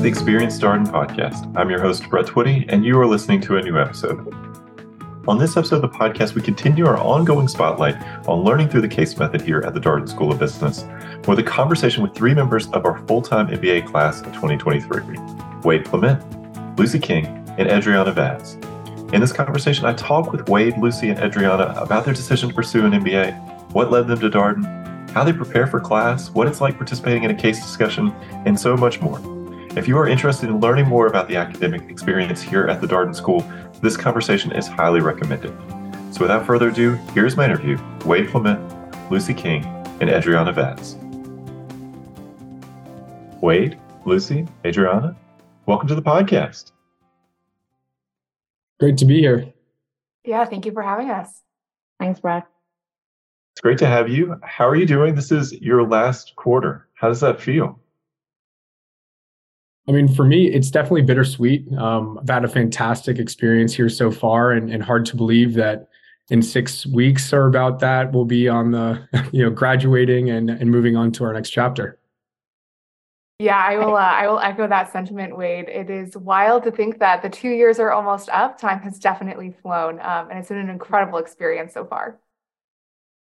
the Experience Darden podcast. I'm your host, Brett Twitty, and you are listening to a new episode. On this episode of the podcast, we continue our ongoing spotlight on learning through the case method here at the Darden School of Business with a conversation with three members of our full time MBA class of 2023 Wade Clement, Lucy King, and Edreana Vaz. In this conversation, I talk with Wade, Lucy, and Edreana about their decision to pursue an MBA, what led them to Darden, how they prepare for class, what it's like participating in a case discussion, and so much more. If you are interested in learning more about the academic experience here at the Darden School, this conversation is highly recommended. So without further ado, here's my interview Wade Clement, Lucy King, and Edreana Vaz. Wade, Lucy, Edreana, welcome to the podcast. Great to be here. Yeah, thank you for having us. Thanks, Brad. It's great to have you. How are you doing? This is your last quarter. How does that feel? I mean, for me, it's definitely bittersweet. Um, I've had a fantastic experience here so far, and, and hard to believe that in six weeks or about that, we'll be on the, you know, graduating and, and moving on to our next chapter. Yeah, I will. Uh, I will echo that sentiment, Wade. It is wild to think that the two years are almost up. Time has definitely flown, um, and it's been an incredible experience so far.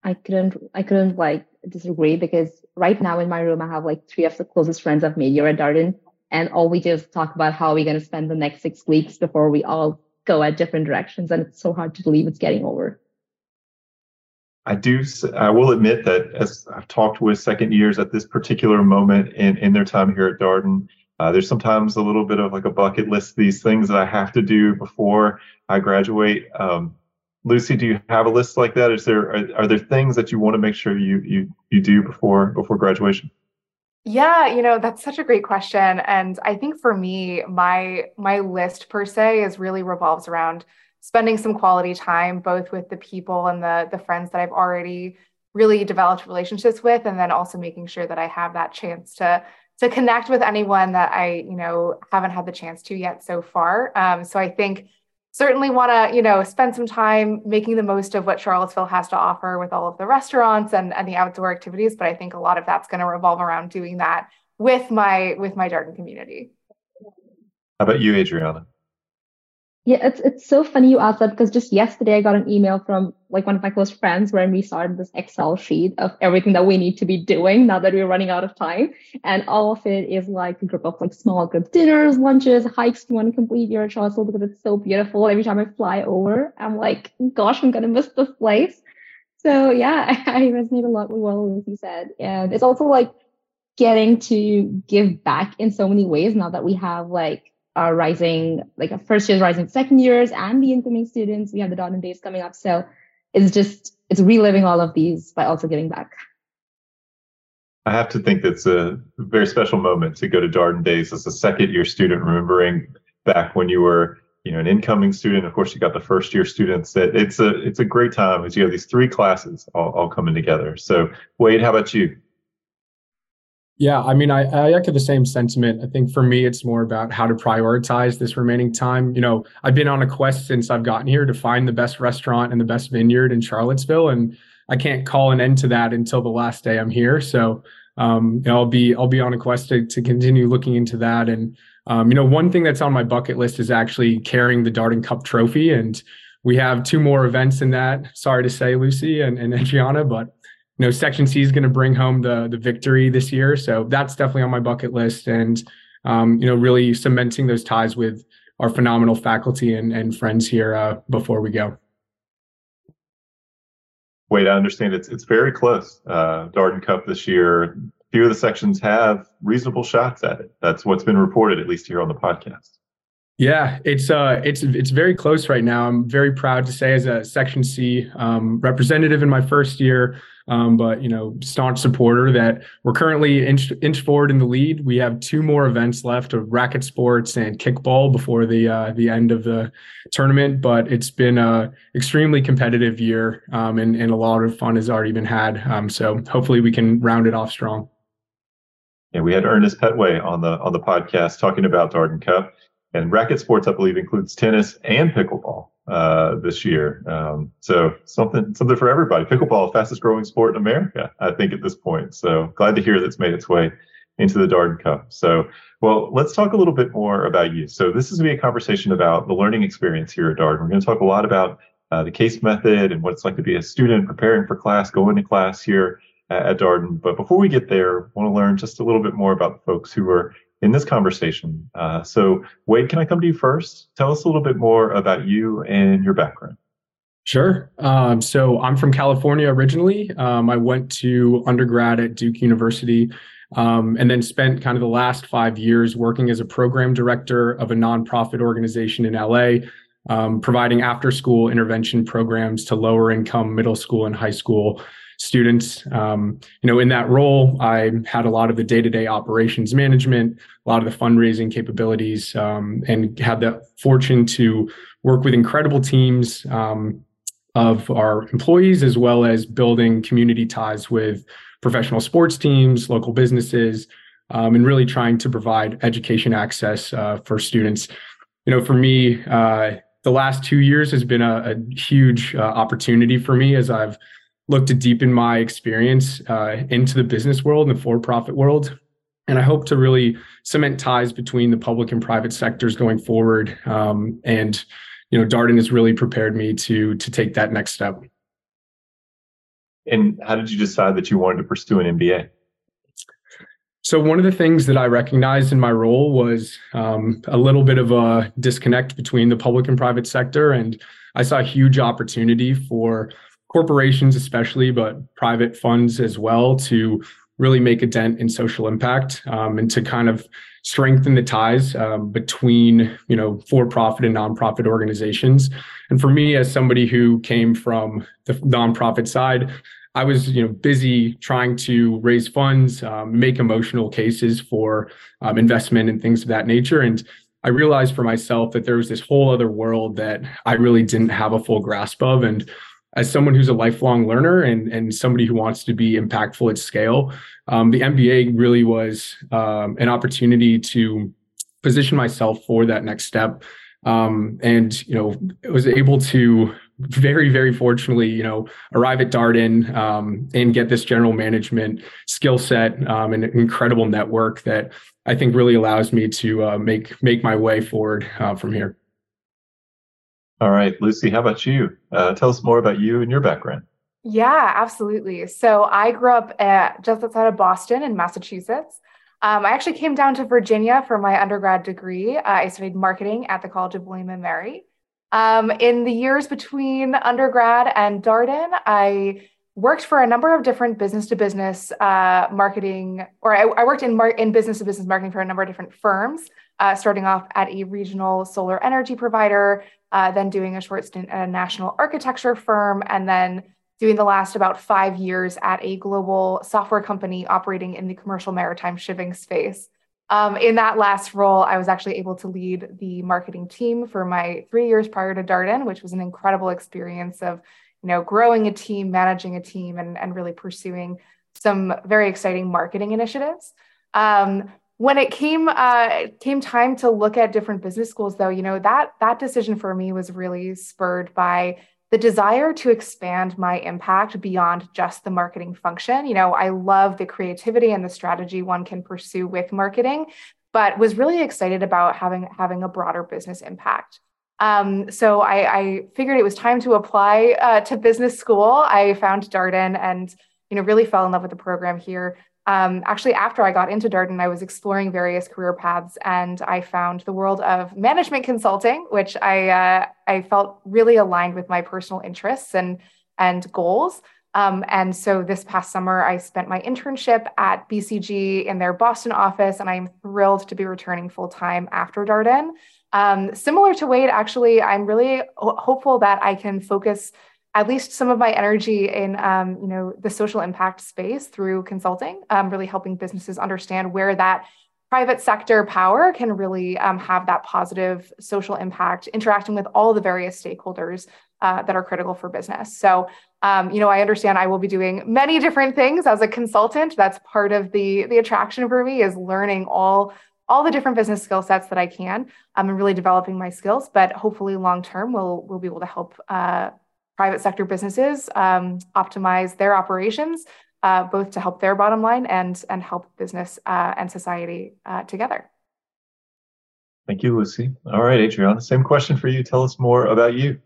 I couldn't. I couldn't like disagree because right now in my room I have like three of the closest friends I've made here at Darden, and all we just talk about how we're going to spend the next six weeks before we all go at different directions and it's so hard to believe it's getting over. I do i will admit that as i've talked with second years at this particular moment in, in their time here at darden uh, there's sometimes a little bit of like a bucket list these things that i have to do before i graduate. Um, lucy do you have a list like that? Is there are, are there things that you want to make sure you you you do before before graduation yeah, you know, that's such a great question and I think for me my my list per se is really revolves around spending some quality time both with the people and the the friends that I've already really developed relationships with and then also making sure that I have that chance to to connect with anyone that I, you know, haven't had the chance to yet so far. Um, so I think certainly want to you know spend some time making the most of what charlottesville has to offer with all of the restaurants and, and the outdoor activities but i think a lot of that's going to revolve around doing that with my with my darden community. How about you edreana yeah, it's it's so funny you asked that because just yesterday I got an email from like one of my close friends where we started this Excel sheet of everything that we need to be doing now that we're running out of time. And all of it is like a group of like small group dinners, lunches, hikes you want to complete your Charlottesville because it's so beautiful. Every time I fly over, I'm like, gosh, I'm gonna miss this place. So yeah, I, I resonate a lot with what Lucy said. And it's also like getting to give back in so many ways now that we have like are rising, like first years rising second years and the incoming students. We have the Darden Days coming up. So it's just, it's reliving all of these by also giving back. I have to think that's a very special moment to go to Darden Days as a second year student, remembering back when you were, you know, an incoming student. Of course, you got the first year students. That it's a it's a great time as you have these three classes all, all coming together. So, Wade, how about you? Yeah, I mean, I, I echo the same sentiment. I think for me, it's more about how to prioritize this remaining time. You know, I've been on a quest since I've gotten here to find the best restaurant and the best vineyard in Charlottesville, and I can't call an end to that until the last day I'm here. So, um, you know, I'll be I'll be on a quest to, to continue looking into that. And um, you know, one thing that's on my bucket list is actually carrying the Darden Cup trophy, and we have two more events in that. Sorry to say, Lucy and, and Edreana, but you know, Section C is going to bring home the the victory this year, so that's definitely on my bucket list. And um, you know, really cementing those ties with our phenomenal faculty and, and friends here uh, before we go. Wait, I understand it's it's very close. Uh, Darden Cup this year. Few of the sections have reasonable shots at it. That's what's been reported, at least here on the podcast. Yeah, it's uh, it's it's very close right now. I'm very proud to say, as a Section C um, representative in my first year, um, but you know, staunch supporter that we're currently inch, inch forward in the lead. We have two more events left of racket sports and kickball before the uh, the end of the tournament. But it's been a extremely competitive year, um, and and a lot of fun has already been had. Um, so hopefully we can round it off strong. Yeah, we had Ernest Petway on the on the podcast talking about Darden Cup and racket sports. I believe includes tennis and pickleball uh, this year. Um, so something something for everybody. Pickleball, fastest growing sport in America, I think at this point. So glad to hear that's made its way into the Darden Cup. So, well, let's talk a little bit more about you. So, this is going to be a conversation about the learning experience here at Darden. We're going to talk a lot about uh, the case method and what it's like to be a student preparing for class, going to class here at, at Darden. But before we get there, want to learn just a little bit more about the folks who are in this conversation. Uh, so, Wade, can I come to you first? Tell us a little bit more about you and your background. Sure. Um, so I'm from California originally. Um, I went to undergrad at Duke University um, and then spent kind of the last five years working as a program director of a nonprofit organization in LA um, providing after school intervention programs to lower income middle school and high school students. Um, you know, in that role, I had a lot of the day to day operations management, a lot of the fundraising capabilities, um, and had the fortune to work with incredible teams um, of our employees, as well as building community ties with professional sports teams, local businesses, um, and really trying to provide education access uh, for students. You know, for me, uh, the last two years has been a, a huge uh, opportunity for me as I've looked to deepen my experience uh, into the business world and the for-profit world. And I hope to really cement ties between the public and private sectors going forward. Um, and you know, Darden has really prepared me to to take that next step. And how did you decide that you wanted to pursue an MBA? So one of the things that I recognized in my role was um, a little bit of a disconnect between the public and private sector, and I saw a huge opportunity for corporations, especially, but private funds as well, to really make a dent in social impact um, and to kind of strengthen the ties um, between you know for-profit and nonprofit organizations. And for me, as somebody who came from the nonprofit side, I was, you know, busy trying to raise funds, um, make emotional cases for um, investment and things of that nature. And I realized for myself that there was this whole other world that I really didn't have a full grasp of. And as someone who's a lifelong learner and and somebody who wants to be impactful at scale, um, the MBA really was um, an opportunity to position myself for that next step. Um, and you know, was able to very, very fortunately, you know, arrive at Darden um, and get this general management skill set um, and an incredible network that I think really allows me to uh, make make my way forward uh, from here. All right, Lucy, how about you? Uh, tell us more about you and your background. Yeah, absolutely. So I grew up at, just outside of Boston in Massachusetts. Um, I actually came down to Virginia for my undergrad degree. Uh, I studied marketing at the College of William and Mary. Um, in the years between undergrad and Darden, I worked for a number of different business to business uh, marketing, or I, I worked in, mar- in business to business marketing for a number of different firms, uh, starting off at a regional solar energy provider, uh, then doing a short stint at a national architecture firm, and then doing the last about five years at a global software company operating in the commercial maritime shipping space. Um, in that last role, I was actually able to lead the marketing team for my three years prior to Darden, which was an incredible experience of, you know, growing a team, managing a team, and, and really pursuing some very exciting marketing initiatives. Um, when it came uh, came time to look at different business schools, though, you know that that decision for me was really spurred by the desire to expand my impact beyond just the marketing function. You know, I love the creativity and the strategy one can pursue with marketing, but was really excited about having having a broader business impact. Um, so I, I, figured it was time to apply uh, to business school. I found Darden and you know really fell in love with the program here um, actually, after I got into Darden, I was exploring various career paths, and I found the world of management consulting, which I uh, I felt really aligned with my personal interests and and goals. Um, and so this past summer, I spent my internship at BCG in their Boston office, and I'm thrilled to be returning full time after Darden. Um, similar to Wade, actually, I'm really hopeful that I can focus at least some of my energy in um, you know the social impact space through consulting um, really helping businesses understand where that private sector power can really um, have that positive social impact interacting with all the various stakeholders uh, that are critical for business so um, you know i understand i will be doing many different things as a consultant that's part of the the attraction for me is learning all all the different business skill sets that I can. I'm um, really developing my skills, but hopefully long term we'll we'll be able to help uh, private sector businesses um, optimize their operations uh, both to help their bottom line and and help business uh, and society uh, together. Thank you, Lucy. All right, Edreana, same question for you. Tell us more about you.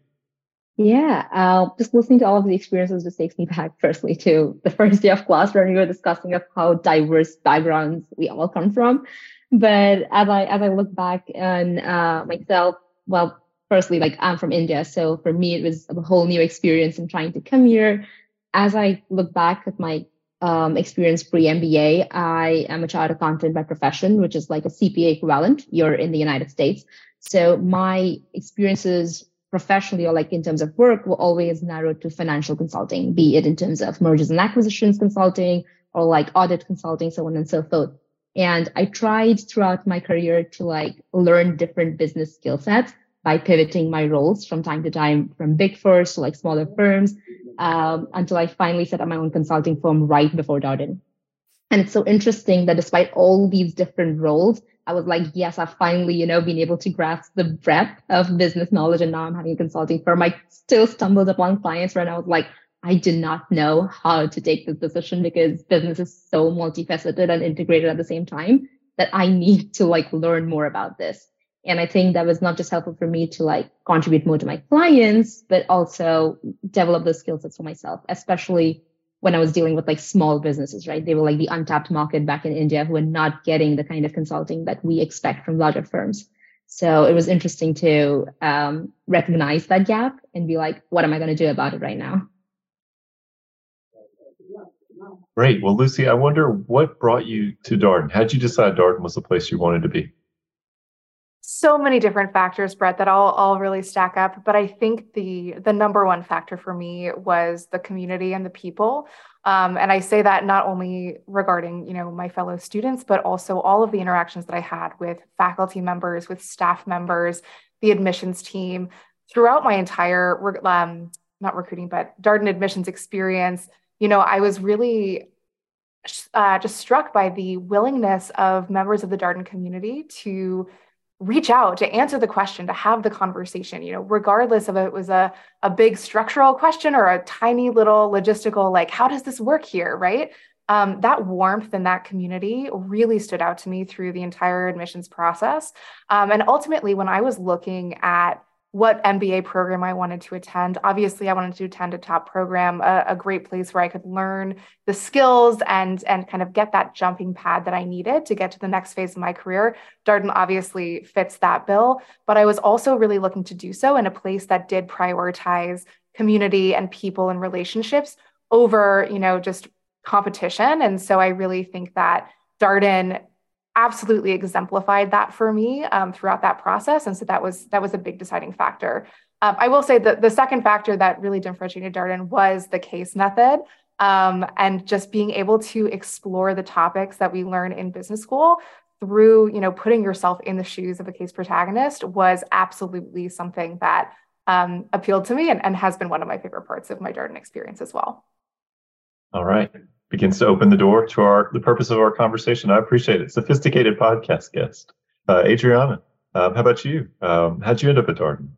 Yeah, uh, just listening to all of the experiences just takes me back firstly to the first day of class where we were discussing of how diverse backgrounds we all come from. But as I as I look back on uh, myself, well, firstly, like I'm from India, so for me it was a whole new experience in trying to come here. As I look back at my um, experience pre MBA, I am a chartered accountant by profession, which is like a CPA equivalent. You're in the United States, so my experiences professionally or like in terms of work were always narrowed to financial consulting, be it in terms of mergers and acquisitions consulting or like audit consulting, so on and so forth. And I tried throughout my career to like learn different business skill sets by pivoting my roles from time to time from big firms to like smaller firms um, until I finally set up my own consulting firm right before Darden. And it's so interesting that despite all these different roles, I was like, yes, I've finally, you know, been able to grasp the breadth of business knowledge. And now I'm having a consulting firm. I still stumbled upon clients where I was like, I did not know how to take this decision because business is so multifaceted and integrated at the same time that I need to like learn more about this. And I think that was not just helpful for me to like contribute more to my clients, but also develop those skill sets for myself, especially when I was dealing with like small businesses, right? They were like the untapped market back in India who were not getting the kind of consulting that we expect from larger firms. So it was interesting to um, recognize that gap and be like, what am I going to do about it right now? Great. Well, Lucy, I wonder what brought you to Darden? How'd you decide Darden was the place you wanted to be? So many different factors brett that all, all really stack up but i think the the number one factor for me was the community and the people. Um, and i say that not only regarding you know my fellow students but also all of the interactions that i had with faculty members with staff members the admissions team. Throughout my entire um, not recruiting but darden admissions experience you know i was really uh, just struck by the willingness of members of the darden community to reach out to answer the question to have the conversation you know regardless of it was a, a big structural question or a tiny little logistical like how does this work here right? Um, that warmth in that community really stood out to me through the entire admissions process. Um, and ultimately when i was looking at what MBA program I wanted to attend. Obviously, I wanted to attend a top program, a, a, great place where I could learn the skills and and kind of get that jumping pad that I needed to get to the next phase of my career. Darden obviously fits that bill, but I was also really looking to do so in a place that did prioritize community and people and relationships over, you know, just competition. And so I really think that Darden absolutely exemplified that for me um, throughout that process. And so that was that was a big deciding factor. Um, i will say that the second factor that really differentiated darden was the case method um, and just being able to explore the topics that we learn in business school through you know putting yourself in the shoes of a case protagonist was absolutely something that um, appealed to me and, and has been one of my favorite parts of my darden experience as well. All right begins to open the door to our the purpose of our conversation. I appreciate it. Sophisticated podcast guest, uh, Edreana. Um, how about you? Um, how'd you end up at Darden?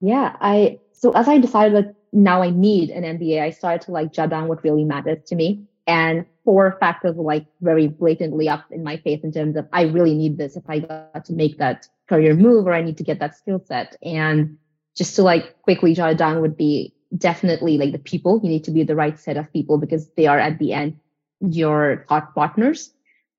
Yeah, I so as I decided that now I need an MBA, I started to like jot down what really matters to me. And four factors were like very blatantly up in my face in terms of I really need this if I got to make that career move or I need to get that skill set. And just to like quickly jot it down would be definitely like the people. You need to be the right set of people because they are at the end your thought partners.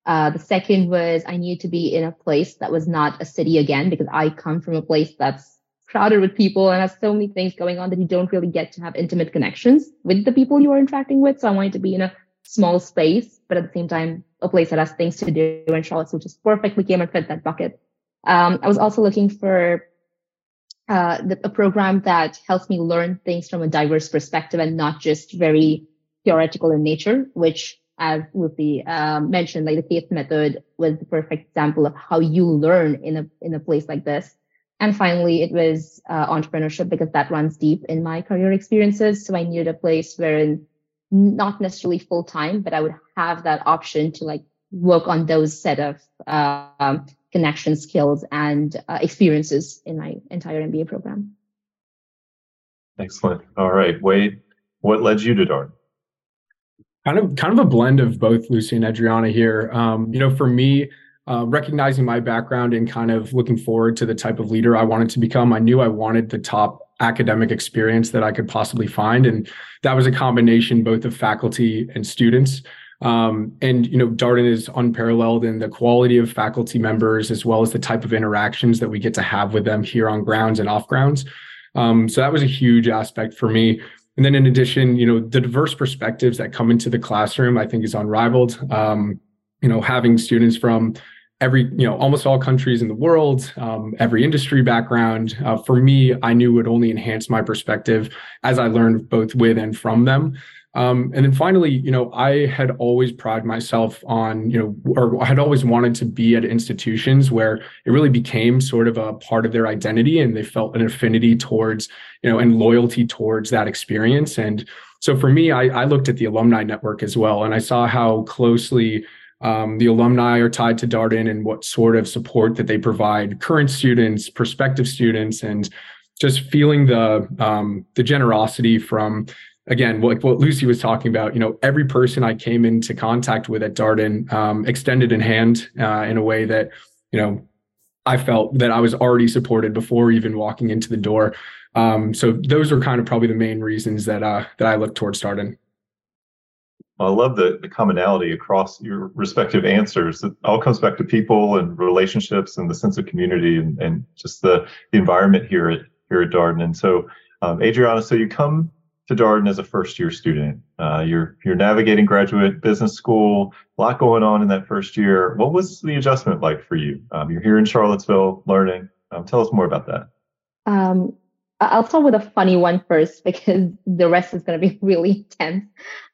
Uh, the second was I needed to be in a place that was not a city again because I come from a place that's crowded with people and has so many things going on that you don't really get to have intimate connections with the people you are interacting with. So I wanted to be in a small space, but at the same time, a place that has things to do. And Charlotte, just perfectly came and fit that bucket. Um, I was also looking for uh, the, a program that helps me learn things from a diverse perspective and not just very theoretical in nature, which as Lucy um, mentioned, like the case method was the perfect example of how you learn in a in a place like this. And finally, it was uh, entrepreneurship because that runs deep in my career experiences. So I needed a place where not necessarily full time, but I would have that option to like work on those set of um, connection skills and uh, experiences in my entire MBA program. Excellent. All right, Wade, what led you to Dart? Kind of, kind of a blend of both Lucy and Edreana here. Um, you know, for me, uh, recognizing my background and kind of looking forward to the type of leader I wanted to become, I knew I wanted the top academic experience that I could possibly find, and that was a combination both of faculty and students. Um, and you know, Darden is unparalleled in the quality of faculty members as well as the type of interactions that we get to have with them here on grounds and off grounds. Um, so that was a huge aspect for me. And then in addition, you know, the diverse perspectives that come into the classroom, I think is unrivaled. Um, you know, having students from every, you know, almost all countries in the world, um, every industry background, uh, for me, I knew would only enhance my perspective as I learned both with and from them. Um, and then finally, you know, I had always prided myself on, you know, or I had always wanted to be at institutions where it really became sort of a part of their identity and they felt an affinity towards, you know, and loyalty towards that experience. And so for me, I, I looked at the alumni network as well, and I saw how closely um, the alumni are tied to Darden and what sort of support that they provide current students, prospective students, and just feeling the um, the generosity from again, like what Lucy was talking about, you know, every person I came into contact with at Darden um, extended in hand uh, in a way that, you know, I felt that I was already supported before even walking into the door. Um, so those are kind of probably the main reasons that uh, that I look towards Darden. I love the, the commonality across your respective answers. It all comes back to people and relationships and the sense of community and, and just the, the environment here at here at Darden. And so, um, Edreana, so you come to Darden as a first year student. Uh, you're you're navigating graduate business school, a lot going on in that first year. What was the adjustment like for you? Um, you're here in Charlottesville learning. Um, tell us more about that. Um, I'll start with a funny one first because the rest is going to be really intense.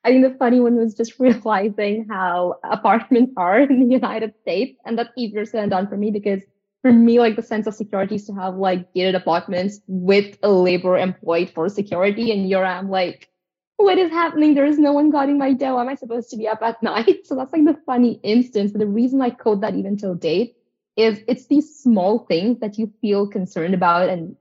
I think the funny one was just realizing how apartments are in the United States, and that's easier said than done for me because for me, like the sense of security is to have like gated apartments with a labor employed for security. And here I'm like, what is happening? There is no one guarding my door. Am I supposed to be up at night? So that's like the funny instance. But the reason I code that even till date is it's these small things that you feel concerned about and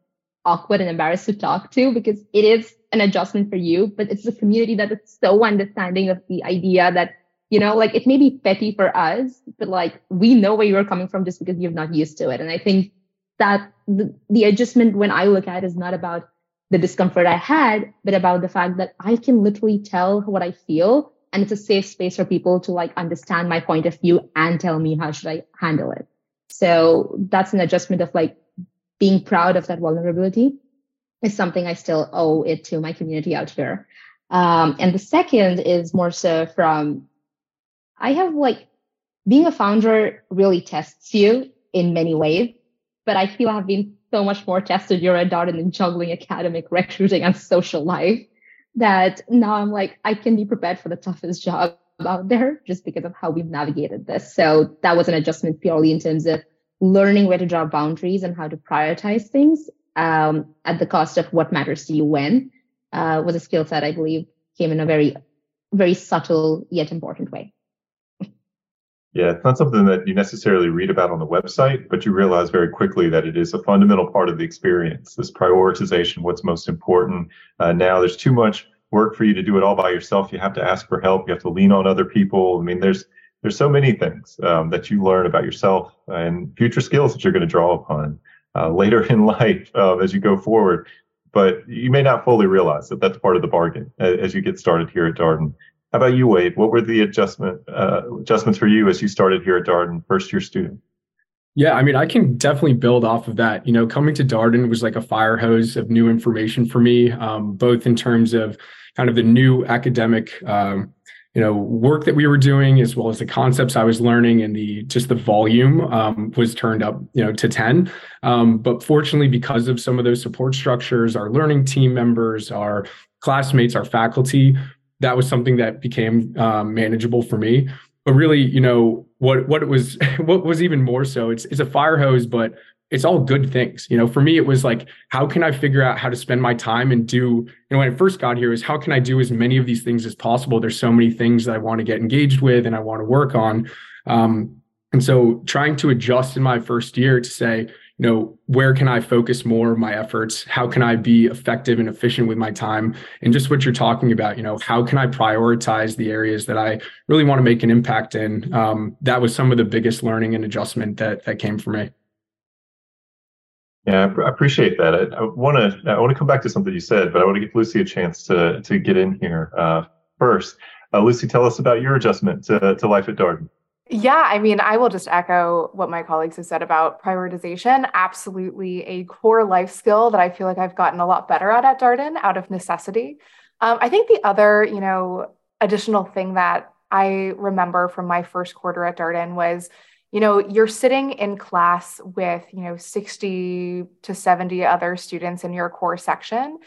awkward and embarrassed to talk to because it is an adjustment for you, but it's the community that is so understanding of the idea that you know like it may be petty for us but like we know where you're coming from just because you're not used to it. And i think that the, the adjustment when i look at is not about the discomfort i had but about the fact that i can literally tell what i feel and it's a safe space for people to like understand my point of view and tell me how should i handle it. So that's an adjustment of like being proud of that vulnerability is something i still owe it to my community out here. Um, and the second is more so from I have like being a founder really tests you in many ways, but I feel I've been so much more tested here at Darden in juggling academic recruiting and social life that now I'm like, I can be prepared for the toughest job out there just because of how we've navigated this. So that was an adjustment purely in terms of learning where to draw boundaries and how to prioritize things um, at the cost of what matters to you when uh, was a skill set I believe came in a very, very subtle yet important way. Yeah, it's not something that you necessarily read about on the website, but you realize very quickly that it is a fundamental part of the experience. This prioritization, what's most important. Uh, now, there's too much work for you to do it all by yourself. You have to ask for help. You have to lean on other people. I mean, there's there's so many things um, that you learn about yourself and future skills that you're going to draw upon uh, later in life uh, as you go forward. But you may not fully realize that that's part of the bargain as you get started here at Darden. How about you, Wade? What were the adjustment uh, adjustments for you as you started here at Darden, first year student? Yeah, I mean, I can definitely build off of that. You know, coming to Darden was like a fire hose of new information for me, um, both in terms of kind of the new academic, um, you know, work that we were doing, as well as the concepts I was learning, and the just the volume um, was turned up, you know, to ten. Um, but fortunately, because of some of those support structures, our learning team members, our classmates, our faculty that was something that became um, manageable for me. But really, you know, what what it was, what was even more so, it's it's a fire hose, but it's all good things. You know, for me, it was like, how can I figure out how to spend my time and do, you know, when I first got here, is how can I do as many of these things as possible? There's so many things that I want to get engaged with and I want to work on. Um, and so trying to adjust in my first year to say, you know, where can I focus more of my efforts? How can I be effective and efficient with my time? And just what you're talking about, you know, how can I prioritize the areas that I really want to make an impact in? Um, that was some of the biggest learning and adjustment that that came for me. Yeah, I appreciate that. I want to I want to come back to something you said, but I want to give Lucy a chance to to get in here uh, first. Uh, Lucy, tell us about your adjustment to, to life at Darden. Yeah, I mean, I will just echo what my colleagues have said about prioritization. Absolutely a core life skill that I feel like I've gotten a lot better at at Darden out of necessity. Um, I think the other, you know, additional thing that I remember from my first quarter at Darden was, you know, you're sitting in class with, you know, 60 to 70 other students in your core section.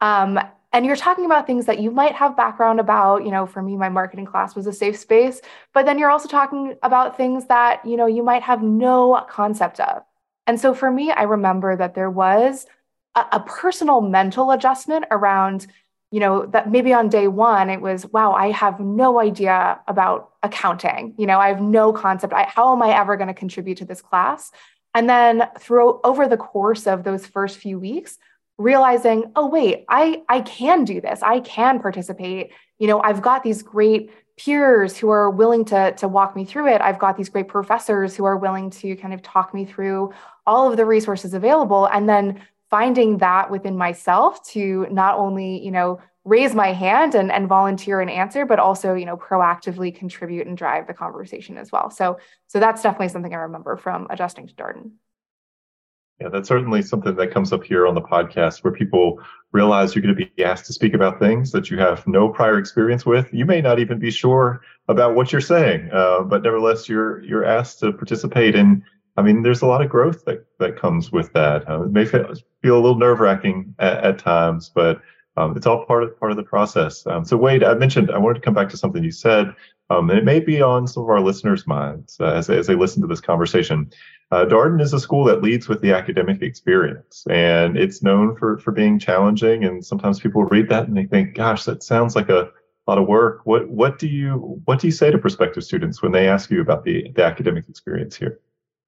Um, and you're talking about things that you might have background about you know for me my marketing class was a safe space but then you're also talking about things that you know you might have no concept of. And so for me i remember that there was a, a personal mental adjustment around you know that maybe on day one it was wow i have no idea about accounting. You know i have no concept. I, how am i ever going to contribute to this class? And then through over the course of those first few weeks realizing oh wait i i can do this. I can participate. You know i've got these great peers who are willing to to walk me through it. I've got these great professors who are willing to kind of talk me through all of the resources available. And then finding that within myself to not only you know raise my hand and, and volunteer and answer but also you know proactively contribute and drive the conversation as well. So so that's definitely something i remember from adjusting to darden yeah, that's certainly something that comes up here on the podcast where people realize you're going to be asked to speak about things that you have no prior experience with. You may not even be sure about what you're saying, uh, but nevertheless, you're you're asked to participate. And I mean, there's a lot of growth that that comes with that. Uh, it may feel, feel a little nerve wracking at, at, times, but um, it's all part of part of the process. Um, so, Wade, I mentioned I wanted to come back to something you said, um, and it may be on some of our listeners' minds uh, as as they listen to this conversation. Uh, Darden is a school that leads with the academic experience, and it's known for for being challenging. And sometimes people read that and they think, "Gosh, that sounds like a lot of work." What what do you what do you say to prospective students when they ask you about the the academic experience here?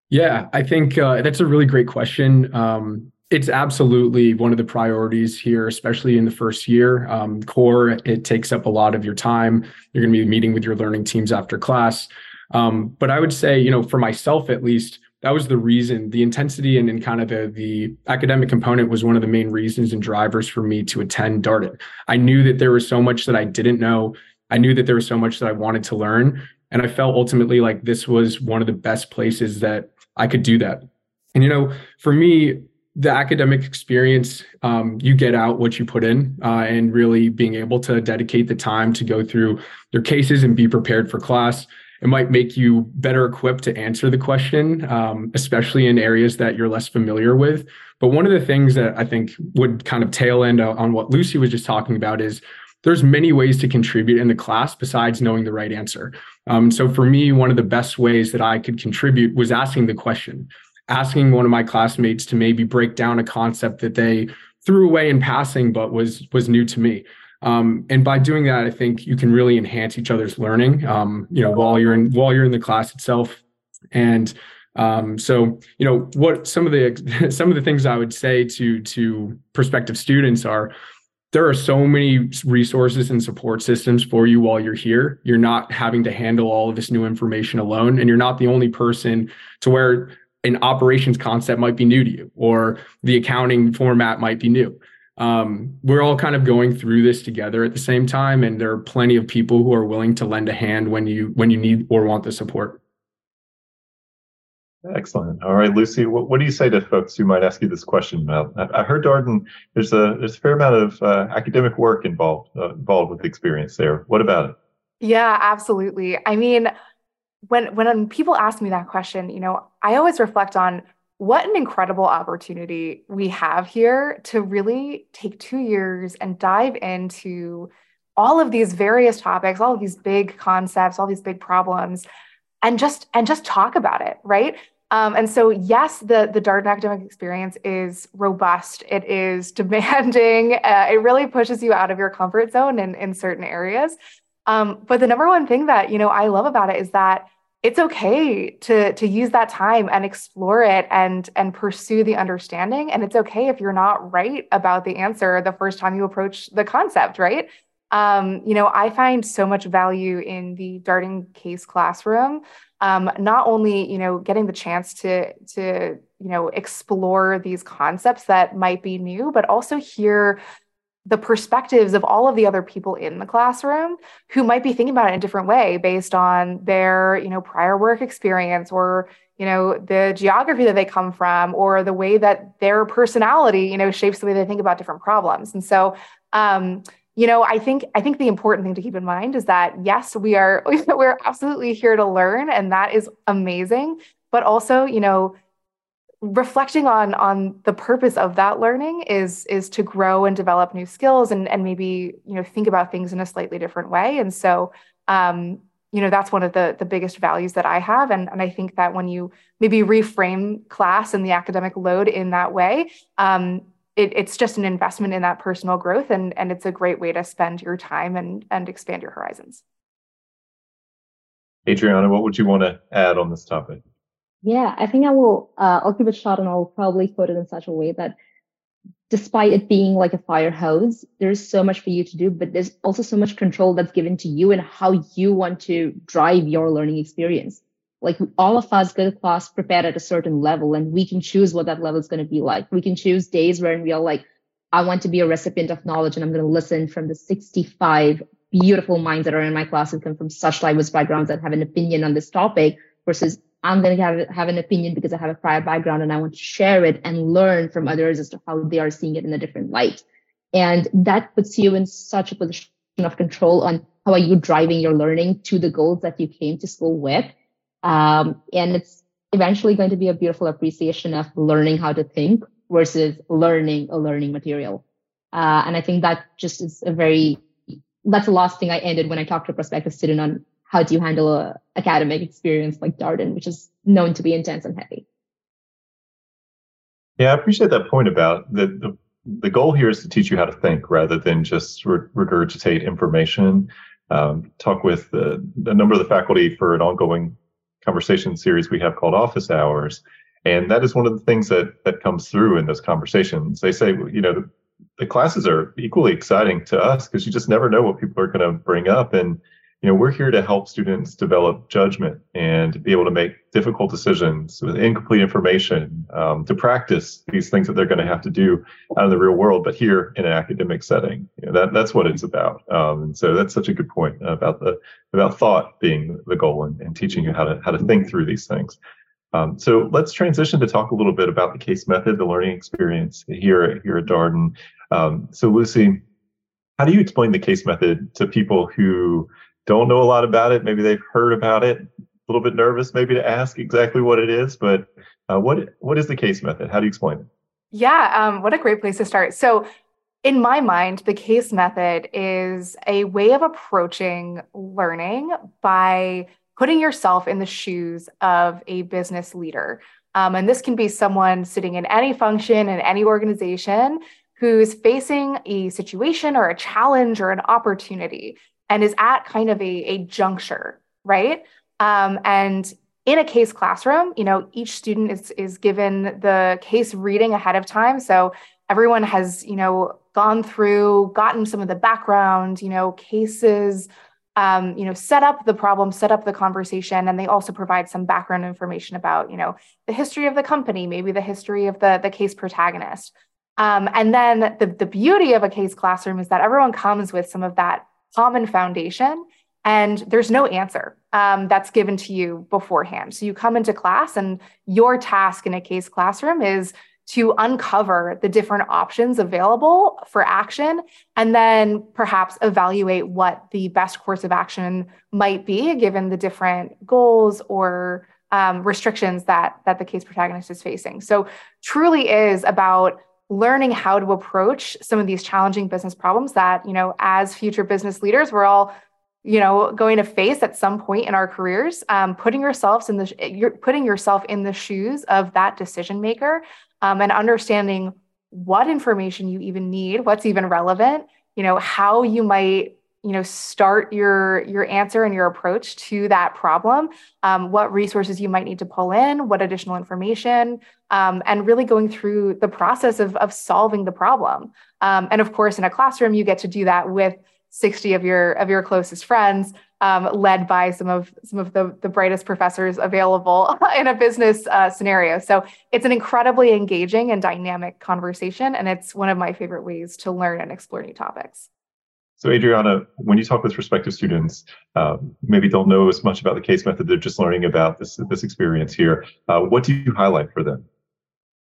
Yeah, I think uh, that's a really great question. Um, it's absolutely one of the priorities here, especially in the first year. Um, core, it takes up a lot of your time. You're going to be meeting with your learning teams after class. Um, but I would say, you know, for myself at least, that was the reason the intensity and, kind of the, the academic component was one of the main reasons and drivers for me to attend darden. I knew that there was so much that i didn't know. I knew that there was so much that i wanted to learn. And i felt ultimately like this was one of the best places that i could do that. And you know for me the academic experience um, you get out what you put in uh, and really being able to dedicate the time to go through your cases and be prepared for class it might make you better equipped to answer the question, um, especially in areas that you're less familiar with. But one of the things that I think would kind of tail end on what Lucy was just talking about is there's many ways to contribute in the class besides knowing the right answer. Um, so for me, one of the best ways that I could contribute was asking the question, asking one of my classmates to maybe break down a concept that they threw away in passing but was was new to me. Um, and by doing that, I think you can really enhance each other's learning. Um, you know, while you're in while you're in the class itself, and um, so you know what some of the some of the things I would say to to prospective students are there are so many resources and support systems for you while you're here. You're not having to handle all of this new information alone, and you're not the only person to where an operations concept might be new to you or the accounting format might be new um, we're all kind of going through this together at the same time and there are plenty of people who are willing to lend a hand when you when you need or want the support. Excellent. All right lucy what, what do you say to folks who might ask you this question? About i, I heard darden there's a there's a fair amount of uh, academic work involved uh, involved with the experience there. What about it? Yeah absolutely. I mean when when people ask me that question you know i always reflect on what an incredible opportunity we have here to really take two years and dive into all of these various topics all of these big concepts all these big problems and just and just talk about it right? Um, and so yes the the darden academic experience is robust. It is demanding. Uh, it really pushes you out of your comfort zone in, in certain areas. Um, but the number one thing that you know i love about it is that it's okay to to use that time and explore it and and pursue the understanding. And it's okay if you're not right about the answer the first time you approach the concept right? Um, you know i find so much value in the Darden case classroom. Um, not only you know getting the chance to to you know explore these concepts that might be new but also hear the perspectives of all of the other people in the classroom who might be thinking about it in a different way based on their you know prior work experience or you know the geography that they come from or the way that their personality you know shapes the way they think about different problems. And so um, you know i think i think the important thing to keep in mind is that yes we are we're absolutely here to learn and that is amazing. But also you know reflecting on on the purpose of that learning is is to grow and develop new skills and and maybe you know think about things in a slightly different way. And so um you know that's one of the the biggest values that i have. And and i think that when you maybe reframe class and the academic load in that way um it, it's just an investment in that personal growth and and it's a great way to spend your time and and expand your horizons. Edreana what would you want to add on this topic yeah, I think I will. Uh, I'll keep it short, and I'll probably put it in such a way that, despite it being like a fire hose, there's so much for you to do, but there's also so much control that's given to you and how you want to drive your learning experience. Like all of us go to class prepared at a certain level, and we can choose what that level is going to be like. We can choose days where we are like, I want to be a recipient of knowledge, and I'm going to listen from the 65 beautiful minds that are in my class and come from such diverse backgrounds that have an opinion on this topic versus I'm going to have, have an opinion because I have a prior background and I want to share it and learn from others as to how they are seeing it in a different light. And that puts you in such a position of control on how are you driving your learning to the goals that you came to school with. Um, and it's eventually going to be a beautiful appreciation of learning how to think versus learning a learning material. Uh, and I think that just is a very, that's the last thing I ended when I talked to a prospective student on how do you handle a academic experience like Darden, which is known to be intense and heavy. Yeah, I appreciate that point about the, the the goal here is to teach you how to think rather than just re- regurgitate information. Um, talk with a number of the faculty for an ongoing conversation series we have called Office Hours, and that is one of the things that that comes through in those conversations. They say, you know, the, the classes are equally exciting to us because you just never know what people are going to bring up, and you know, we're here to help students develop judgment and be able to make difficult decisions with incomplete information, um, to practice these things that they're going to have to do out in the real world, but here in an academic setting. You know, that that's what it's about. Um, and so that's such a good point about the about thought being the goal and, and teaching you how to how to think through these things. Um, so let's transition to talk a little bit about the case method, the learning experience here here at Darden. Um, so Lucy, how do you explain the case method to people who don't know a lot about it. Maybe they've heard about it. A little bit nervous, maybe to ask exactly what it is. But uh, what what is the case method? How do you explain it? Yeah, um, what a great place to start. So, in my mind, the case method is a way of approaching learning by putting yourself in the shoes of a business leader. Um, and this can be someone sitting in any function in any organization who's facing a situation or a challenge or an opportunity and is at kind of a, a juncture, right? Um, and in a case classroom, you know, each student is is given the case reading ahead of time. So everyone has, you know, gone through, gotten some of the background, you know, cases, um, you know, set up the problem, set up the conversation, and they also provide some background information about, you know, the history of the company, maybe the history of the the case protagonist. Um, and then the the beauty of a case classroom is that everyone comes with some of that common foundation and there's no answer um, that's given to you beforehand. So you come into class, and your task in a case classroom is to uncover the different options available for action and then perhaps evaluate what the best course of action might be given the different goals or um, restrictions that that the case protagonist is facing so truly is about learning how to approach some of these challenging business problems that you know as future business leaders we're all you know going to face at some point in our careers. Um, putting yourselves in the you're putting yourself in the shoes of that decision maker um, and understanding what information you even need what's even relevant you know how you might you know start your your answer and your approach to that problem um, what resources you might need to pull in what additional information um, and really going through the process of, of solving the problem um, and of course in a classroom you get to do that with 60 of your of your closest friends um, led by some of some of the, the brightest professors available in a business uh, scenario so it's an incredibly engaging and dynamic conversation and it's one of my favorite ways to learn and explore new topics so, Edreana, when you talk with prospective students, um, maybe don't know as much about the case method; they're just learning about this this experience here. Uh, what do you highlight for them?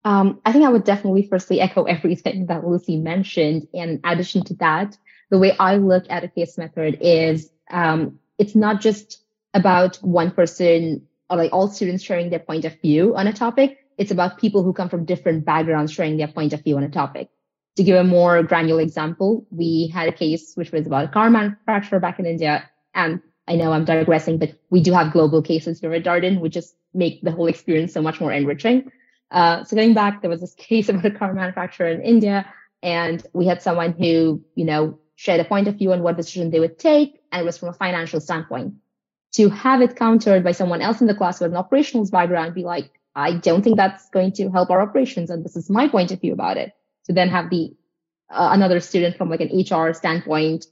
Um, I think I would definitely firstly echo everything that Lucy mentioned. In addition to that, the way I look at a case method is um, it's not just about one person or like all students sharing their point of view on a topic. It's about people who come from different backgrounds sharing their point of view on a topic. To give a more granular example, we had a case which was about a car manufacturer back in India. And I know I'm digressing, but we do have global cases here at Darden, which just make the whole experience so much more enriching. Uh, so going back, there was this case about a car manufacturer in India, and we had someone who, you know, shared a point of view on what decision they would take, and it was from a financial standpoint. To have it countered by someone else in the class with an operations background, be like, I don't think that's going to help our operations, and this is my point of view about it to then have the uh, another student from like an HR standpoint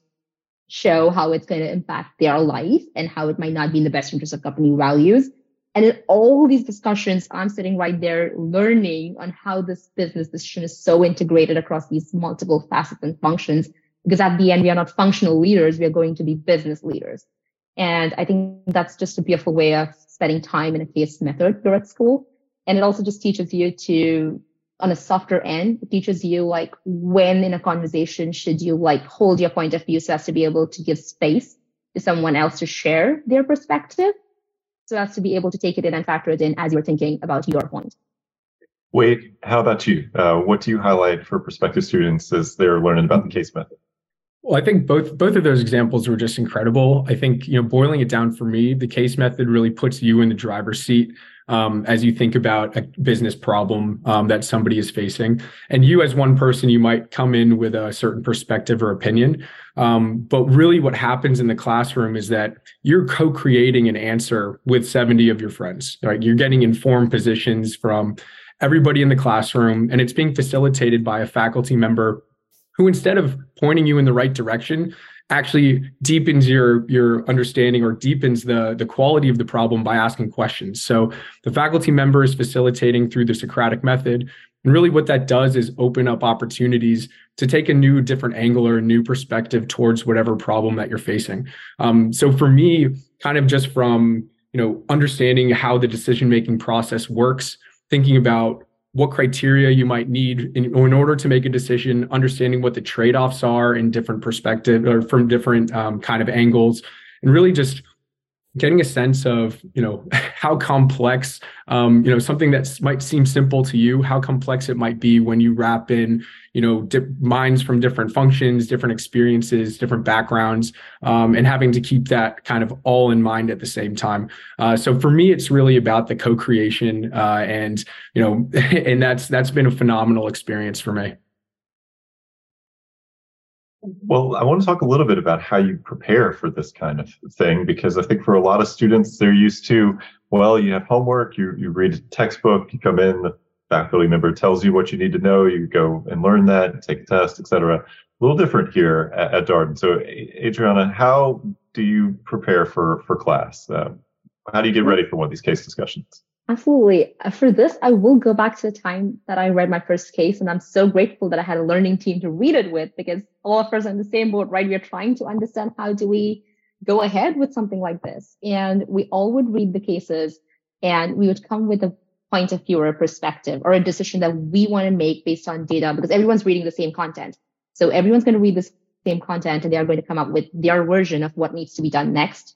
show how it's going to impact their life and how it might not be in the best interest of company values. And in all these discussions, I'm sitting right there learning on how this business decision is so integrated across these multiple facets and functions. Because at the end, we are not functional leaders. We are going to be business leaders. And I think that's just a beautiful way of spending time in a case method here at school. And it also just teaches you to on a softer end it teaches you like when in a conversation should you like hold your point of view so as to be able to give space to someone else to share their perspective so as to be able to take it in and factor it in as you're thinking about your point. Wade how about you? Uh, what do you highlight for prospective students as they're learning about the case method well, I think both both of those examples were just incredible. I think you know, boiling it down for me, the case method really puts you in the driver's seat um, as you think about a business problem um, that somebody is facing. And you, as one person, you might come in with a certain perspective or opinion. Um, but really, what happens in the classroom is that you're co creating an answer with 70 of your friends, right? You're getting informed positions from everybody in the classroom, and it's being facilitated by a faculty member who, instead of pointing you in the right direction, actually deepens your your understanding or deepens the the quality of the problem by asking questions. So the faculty member is facilitating through the socratic method. And really what that does is open up opportunities to take a new different angle or a new perspective towards whatever problem that you're facing. Um, so for me kind of just from you know understanding how the decision making process works thinking about what criteria you might need in, in, order to make a decision, understanding what the trade-offs are in different perspective or from different um, kind of angles, and really just getting a sense of you know how complex um, you know something that might seem simple to you how complex it might be when you wrap in you know di- minds from different functions different experiences different backgrounds um, and having to keep that kind of all in mind at the same time. Uh, so for me it's really about the co-creation uh, and you know and that's that's been a phenomenal experience for me well, I want to talk a little bit about how you prepare for this kind of thing, because I think for a lot of students, they're used to, well, you have homework, you, you read a textbook, you come in, the faculty member tells you what you need to know, you go and learn that, take a test, etc. A little different here at, at Darden. So, Edreana, how do you prepare for, for class? Uh, how do you get ready for one of these case discussions? Absolutely. Uh, for this, I will go back to the time that I read my first case, and I'm so grateful that I had a learning team to read it with because all of us are in the same boat, right? We are trying to understand how do we go ahead with something like this. And we all would read the cases and we would come with a point of view or a perspective or a decision that we want to make based on data because everyone's reading the same content. So everyone's going to read the same content and they are going to come up with their version of what needs to be done next.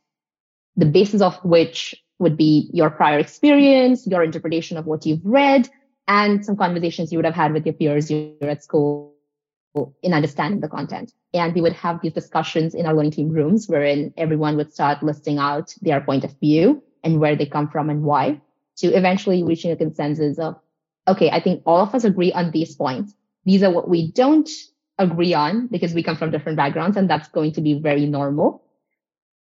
The basis of which would be your prior experience, your interpretation of what you've read, and some conversations you would have had with your peers here at school in understanding the content. And we would have these discussions in our learning team rooms wherein everyone would start listing out their point of view and where they come from and why to eventually reaching a consensus of, okay, I think all of us agree on these points. These are what we don't agree on because we come from different backgrounds and that's going to be very normal.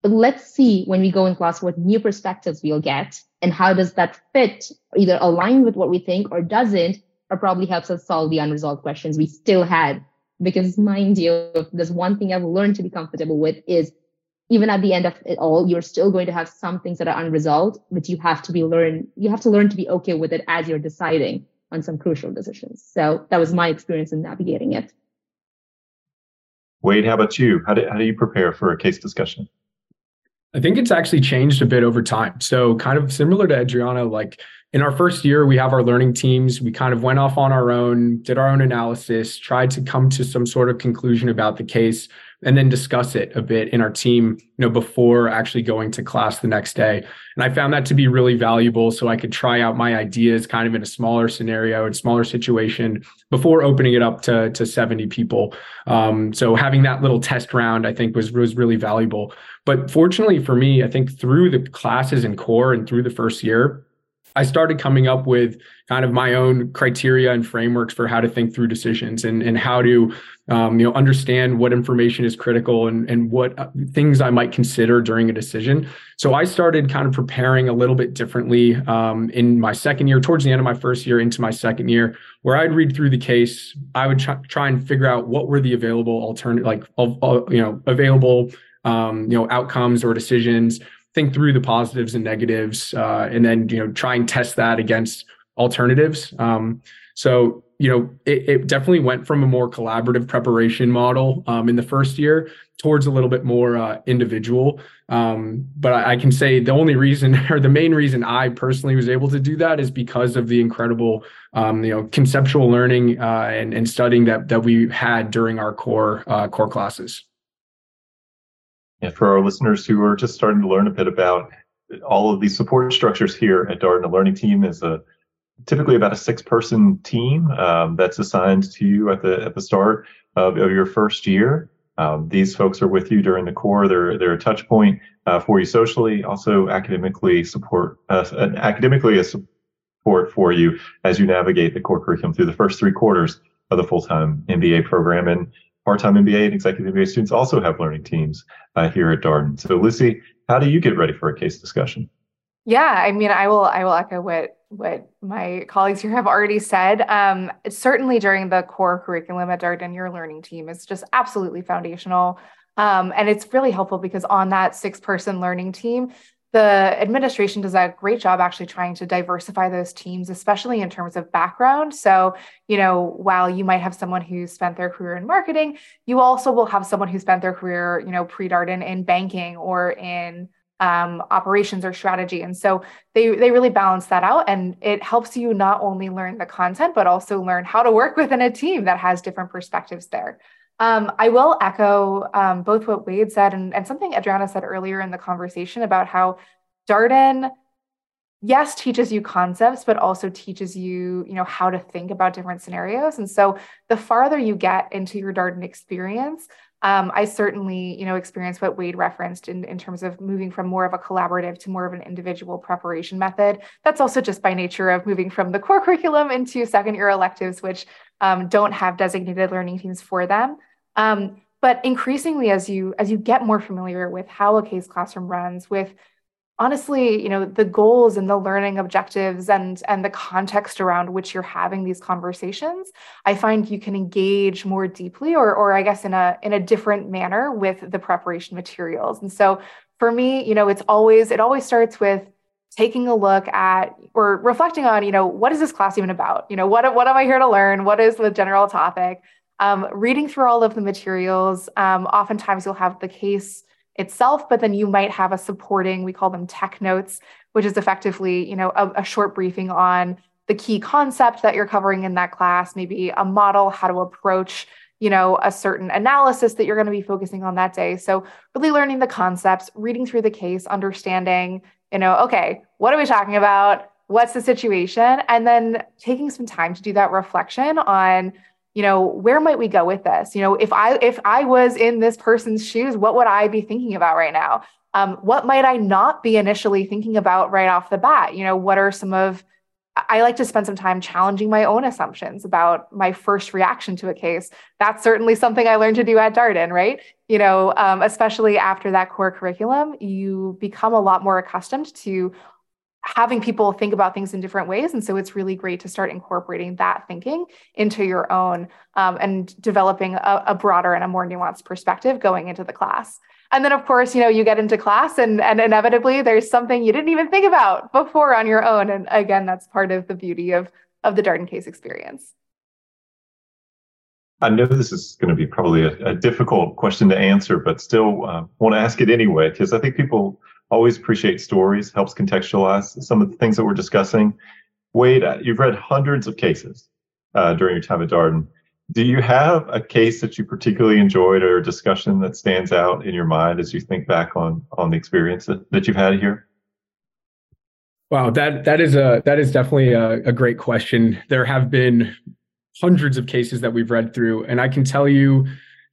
But let's see when we go in class what new perspectives we'll get and how does that fit, either align with what we think or doesn't, or probably helps us solve the unresolved questions we still had. Because mind you, there's one thing I've learned to be comfortable with is even at the end of it all, you're still going to have some things that are unresolved, but you have to be learn, you have to learn to be okay with it as you're deciding on some crucial decisions. So that was my experience in navigating it. Wade, how about you? How do, how do you prepare for a case discussion? I think it's actually changed a bit over time. So, kind of similar to Edreana, like in our first year, we have our learning teams. We kind of went off on our own, did our own analysis, tried to come to some sort of conclusion about the case, and then discuss it a bit in our team, you know, before actually going to class the next day. And I found that to be really valuable. So I could try out my ideas kind of in a smaller scenario and smaller situation before opening it up to, to 70 people. Um, so having that little test round, I think was, was really valuable. But fortunately for me, I think through the classes in core and through the first year, I started coming up with kind of my own criteria and frameworks for how to think through decisions and, and how to um, you know understand what information is critical and, and what uh, things I might consider during a decision. So I started kind of preparing a little bit differently um, in my second year, towards the end of my first year into my second year, where I'd read through the case. I would try, try and figure out what were the available alternative, like uh, you know available um, you know outcomes or decisions think through the positives and negatives, uh, and then you know try and test that against alternatives. Um, so you know it, it, definitely went from a more collaborative preparation model um, in the first year towards a little bit more uh, individual. Um, but I, I, can say the only reason or the main reason I personally was able to do that is because of the incredible um, you know conceptual learning uh, and, and studying that that we had during our core uh, core classes. And for our listeners who are just starting to learn a bit about all of these support structures here at Darden, a learning team is a typically about a six person team um, that's assigned to you at the at the start of, of your first year. Um, these folks are with you during the core. They're they're a touch point uh, for you socially, also academically support uh, academically a support for you as you navigate the core curriculum through the first three quarters of the full time MBA program. And part-time MBA and executive MBA students also have learning teams uh, here at Darden. So Lucy, how do you get ready for a case discussion? Yeah, I mean, I will I will echo what what my colleagues here have already said. Um, certainly during the core curriculum at Darden, your learning team is just absolutely foundational. Um, and it's really helpful because on that six person learning team, the administration does a great job actually trying to diversify those teams, especially in terms of background. So, you know, while you might have someone who's spent their career in marketing, you also will have someone who spent their career, you know, pre-Darden in banking or in um, operations or strategy. And so they they really balance that out, and it helps you not only learn the content but also learn how to work within a team that has different perspectives there. Um, I will echo um, both what Wade said and, and something Edreana said earlier in the conversation about how Darden, yes, teaches you concepts, but also teaches you, you know, how to think about different scenarios. And so the farther you get into your Darden experience, um, I certainly, you know, experienced what Wade referenced in, in terms of moving from more of a collaborative to more of an individual preparation method. That's also just by nature of moving from the core curriculum into second year electives, which um, don't have designated learning teams for them. Um, but increasingly, as you as you get more familiar with how a case classroom runs, with honestly, you know, the goals and the learning objectives and and the context around which you're having these conversations, I find you can engage more deeply, or or I guess in a in a different manner with the preparation materials. And so for me, you know, it's always it always starts with taking a look at or reflecting on, you know, what is this class even about? You know, what what am I here to learn? What is the general topic? Um, reading through all of the materials. Um, oftentimes you'll have the case itself, but then you might have a supporting, we call them tech notes, which is effectively, you know, a, a short briefing on the key concept that you're covering in that class, maybe a model, how to approach you know a certain analysis that you're going to be focusing on that day so really learning the concepts reading through the case understanding you know okay what are we talking about what's the situation and then taking some time to do that reflection on you know where might we go with this you know if i if i was in this person's shoes what would i be thinking about right now um, what might i not be initially thinking about right off the bat you know what are some of I like to spend some time challenging my own assumptions about my first reaction to a case. That's certainly something I learned to do at Darden, right? You know, um, especially after that core curriculum, you become a lot more accustomed to having people think about things in different ways. And so it's really great to start incorporating that thinking into your own um, and developing a, a broader and a more nuanced perspective going into the class. And then, of course, you know, you get into class and, and inevitably there's something you didn't even think about before on your own. And again, that's part of the beauty of, of the Darden case experience. I know this is going to be probably a, a difficult question to answer, but still uh, want to ask it anyway, because I think people always appreciate stories, helps contextualize some of the things that we're discussing. Wade, uh, you've read hundreds of cases uh, during your time at Darden. Do you have a case that you particularly enjoyed or a discussion that stands out in your mind as you think back on on the experience that, that you've had here? Wow that that is a that is definitely a, a great question. There have been hundreds of cases that we've read through and i can tell you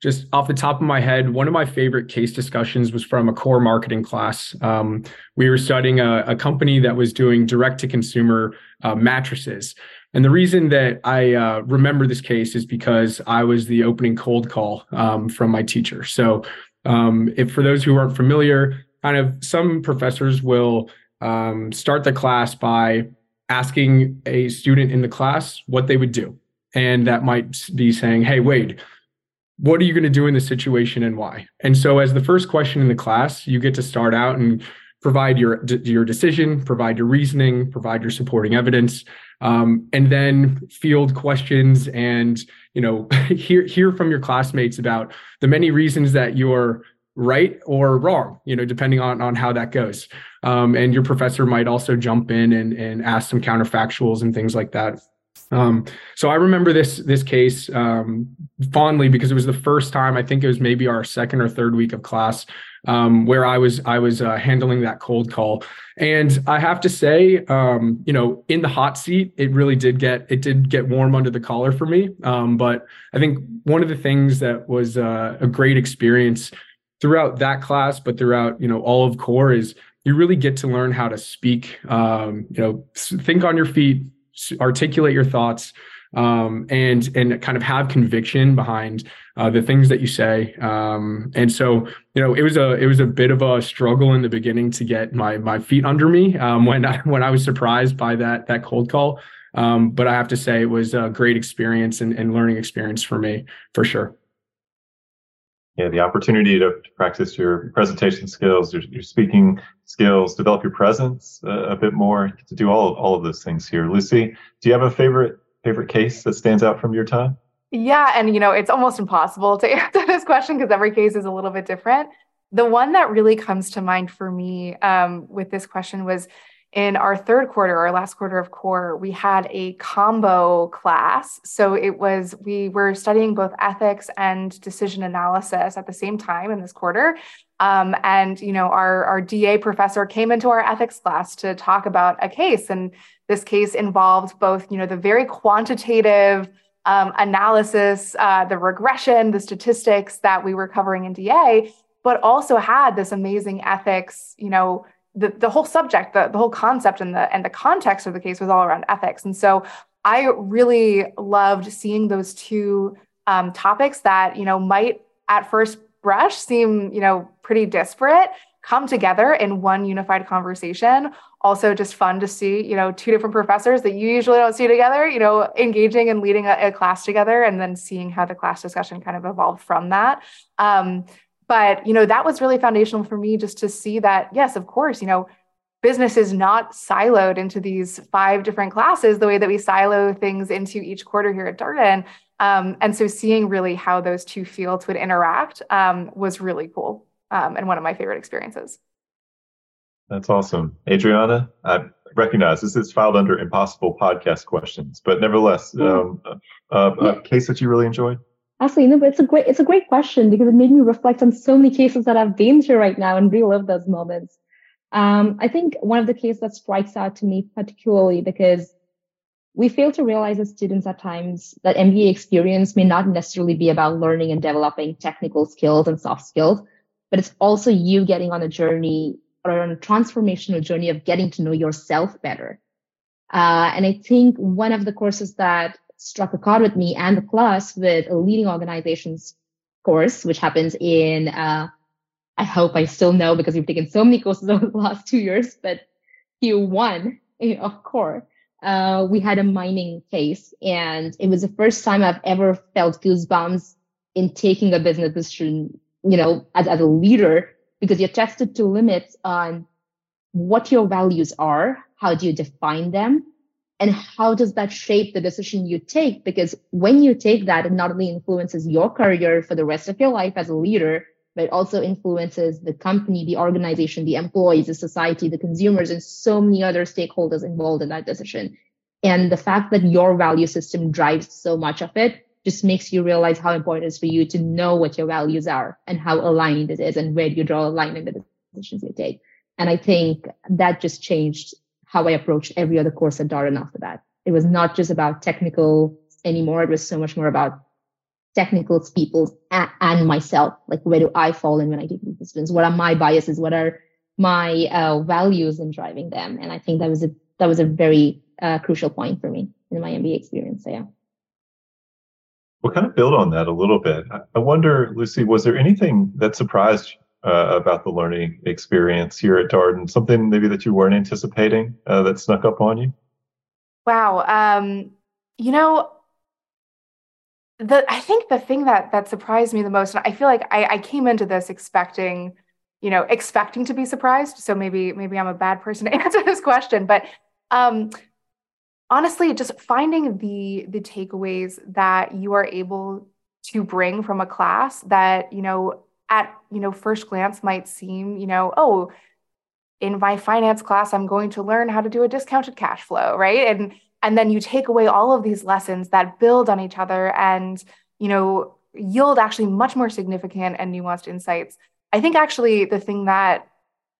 just off the top of my head, one of my favorite case discussions was from a core marketing class. Um, we were studying a, a, company that was doing direct to consumer uh, mattresses. And the reason that I uh, remember this case is because I was the opening cold call um, from my teacher. So, um, if for those who aren't familiar, kind of some professors will um, start the class by asking a student in the class what they would do. And that might be saying, Hey, Wade, what are you going to do in this situation and why? And so, as the first question in the class, you get to start out and provide your your decision, provide your reasoning, provide your supporting evidence, um, and then field questions and you know hear hear from your classmates about the many reasons that you're right or wrong you know depending on on how that goes um, and your professor might also jump in and and ask some counterfactuals and things like that um, so I remember this this case um, fondly because it was the first time I think it was maybe our second or third week of class um, where I was I was uh, handling that cold call, and I have to say, um, you know, in the hot seat, it really did get it did get warm under the collar for me. Um, but I think one of the things that was uh, a great experience throughout that class, but throughout you know all of core is you really get to learn how to speak. Um, you know, think on your feet, articulate your thoughts um, and and kind of have conviction behind uh, the things that you say. Um, and so, you know, it was a it was a bit of a struggle in the beginning to get my my feet under me um, when I when I was surprised by that that cold call. Um, but I have to say, it was a great experience and, and learning experience for me for sure. Yeah, the opportunity to, practice your presentation skills, your, your speaking skills, develop your presence uh, a bit more, to do all all of those things here. Lucy, do you have a favorite favorite case that stands out from your time? Yeah, and you know, it's almost impossible to answer this question because every case is a little bit different. The one that really comes to mind for me um, with this question was in our third quarter, our last quarter of core, we had a combo class. So it was, we were studying both ethics and decision analysis at the same time in this quarter. Um, and, you know, our, our DA professor came into our ethics class to talk about a case. And this case involved both, you know, the very quantitative um, analysis, uh, the regression, the statistics that we were covering in DA, but also had this amazing ethics, you know, the, the whole subject, the, the whole concept and the and the context of the case was all around ethics. And so I really loved seeing those two um, topics that you know might at first brush seem you know pretty disparate come together in one unified conversation also just fun to see you know two different professors that you usually don't see together you know engaging and leading a, a class together and then seeing how the class discussion kind of evolved from that um, but you know that was really foundational for me just to see that yes of course you know business is not siloed into these five different classes the way that we silo things into each quarter here at darden. Um, and so seeing really how those two fields would interact um, was really cool um, and one of my favorite experiences. That's awesome. Edreana i recognize this is filed under impossible podcast questions but nevertheless um, uh, a case that you really enjoyed Absolutely, no, but it's a great it's a great question because it made me reflect on so many cases that I've been through right now and relive those moments. Um, I think one of the cases that strikes out to me particularly because we fail to realize as students at times that MBA experience may not necessarily be about learning and developing technical skills and soft skills, but it's also you getting on a journey or on a transformational journey of getting to know yourself better. Uh, and I think one of the courses that struck a chord with me and the class with a leading organizations course, which happens in, uh, I hope I still know because we've taken so many courses over the last two years, but Q1 of core, uh, we had a mining case and it was the first time I've ever felt goosebumps in taking a business decision, you know, as, as a leader, because you're tested to limits on what your values are, how do you define them, and how does that shape the decision you take? Because when you take that, it not only influences your career for the rest of your life as a leader, but it also influences the company, the organization, the employees, the society, the consumers, and so many other stakeholders involved in that decision. And the fact that your value system drives so much of it just makes you realize how important it is for you to know what your values are and how aligned it is and where you draw a line in the decisions you take. And I think that just changed how I approached every other course at Darden after that. It was not just about technical anymore. It was so much more about technicals, people, and, and myself. Like, where do I fall in when I take these students? What are my biases? What are my uh, values in driving them? And I think that was a that was a very uh, crucial point for me in my MBA experience. So yeah. We'll kind of build on that a little bit. I wonder, Lucy, was there anything that surprised uh, about the learning experience here at Darden? Something maybe that you weren't anticipating uh, that snuck up on you? Wow. Um, you know, the I think the thing that that surprised me the most, and I feel like I, I came into this expecting, you know, expecting to be surprised. So maybe maybe I'm a bad person to answer this question, but um, honestly, just finding the the takeaways that you are able to bring from a class that you know at you know first glance might seem you know oh in my finance class i'm going to learn how to do a discounted cash flow right? And and then you take away all of these lessons that build on each other and you know yield actually much more significant and nuanced insights. I think actually the thing that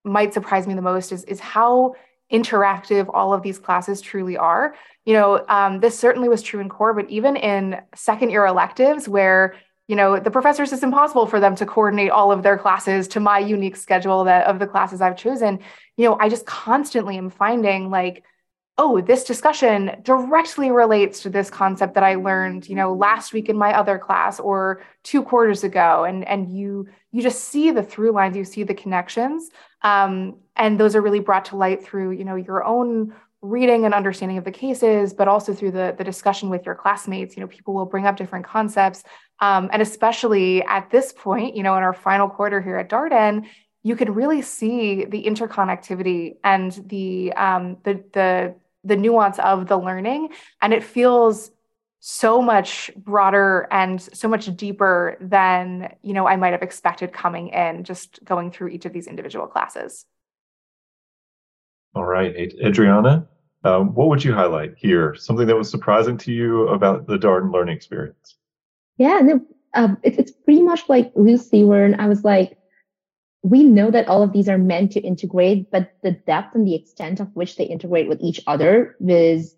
might surprise me the most is is how interactive all of these classes truly are. You know um, this certainly was true in core but even in second year electives where you know the professors it's impossible for them to coordinate all of their classes to my unique schedule that of the classes i've chosen. You know i just constantly am finding like oh this discussion directly relates to this concept that i learned you know last week in my other class or two quarters ago. And and you you just see the through lines you see the connections. Um, and those are really brought to light through you know your own reading and understanding of the cases, but also through the, the discussion with your classmates. You know, people will bring up different concepts. Um, and especially at this point, you know, in our final quarter here at Darden, you can really see the interconnectivity and the um, the the the nuance of the learning, and it feels so much broader and so much deeper than you know I might have expected coming in just going through each of these individual classes. All right, Edreana, um, what would you highlight here? Something that was surprising to you about the Darden learning experience? Yeah, no, um, it, it's pretty much like Lucy, where I was like, we know that all of these are meant to integrate, but the depth and the extent of which they integrate with each other was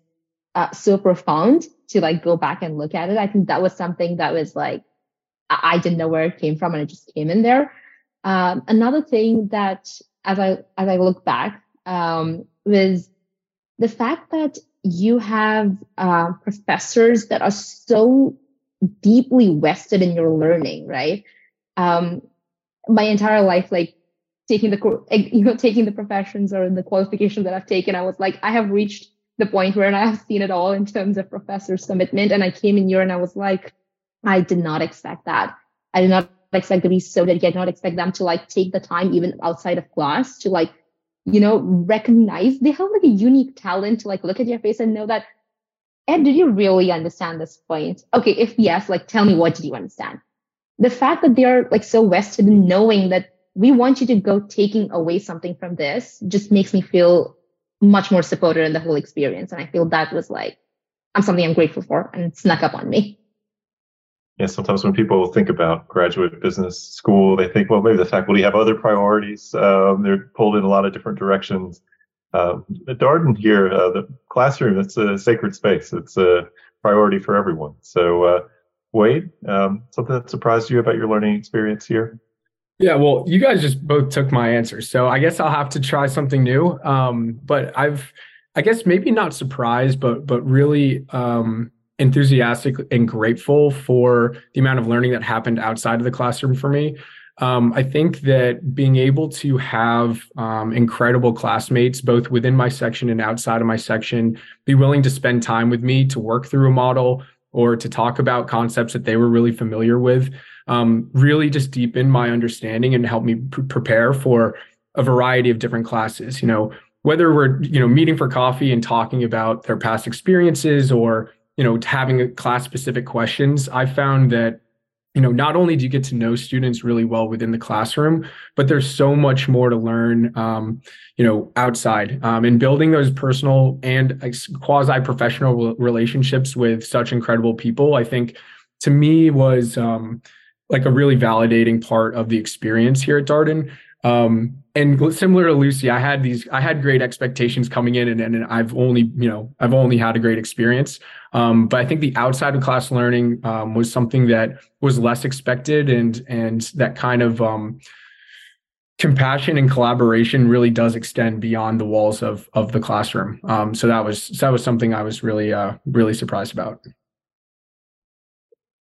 uh, so profound to like go back and look at it. I think that was something that was like, I, I didn't know where it came from and it just came in there. Um, another thing that as I, as I look back, um, was the fact that you have uh, professors that are so deeply vested in your learning, right? Um, my entire life, like taking the you know taking the professions or the qualifications that I've taken, I was like, I have reached the point where I have seen it all in terms of professor's commitment. And I came in here and I was like, I did not expect that. I did not expect to be so dedicated. I did not expect them to like take the time even outside of class to like you know, recognize they have like a unique talent to like look at your face and know that, Ed, did you really understand this point? Okay, if yes, like tell me what did you understand? The fact that they're like so vested in knowing that we want you to go taking away something from this just makes me feel much more supported in the whole experience. And I feel that was like, I'm something I'm grateful for and snuck up on me yeah, sometimes when people think about graduate business school, they think, well, maybe the faculty have other priorities. Um, they're pulled in a lot of different directions. At Darden here, uh, the classroom, it's a sacred space. It's a priority for everyone. So, uh, Wade, um, something that surprised you about your learning experience here? Yeah, well, you guys just both took my answer. So I guess I'll have to try something new. Um, but I've I guess maybe not surprised, but but really um, enthusiastic and grateful for the amount of learning that happened outside of the classroom for me. Um, I think that being able to have um, incredible classmates, both within my section and outside of my section, be willing to spend time with me to work through a model or to talk about concepts that they were really familiar with, um, really just deepen my understanding and help me pr- prepare for a variety of different classes. You know, whether we're you know meeting for coffee and talking about their past experiences or you know having class specific questions, I found that you know not only do you get to know students really well within the classroom but there's so much more to learn um, you know outside um, and building those personal and quasi professional relationships with such incredible people i think to me was um, like a really validating part of the experience here at darden um, and similar to Lucy, I had these, I had great expectations coming in, and, and I've only, you know, I've only had a great experience. Um, but I think the outside of class learning um, was something that was less expected, and and that kind of um, compassion and collaboration really does extend beyond the walls of of the classroom. Um, so that was so that was something I was really uh, really surprised about.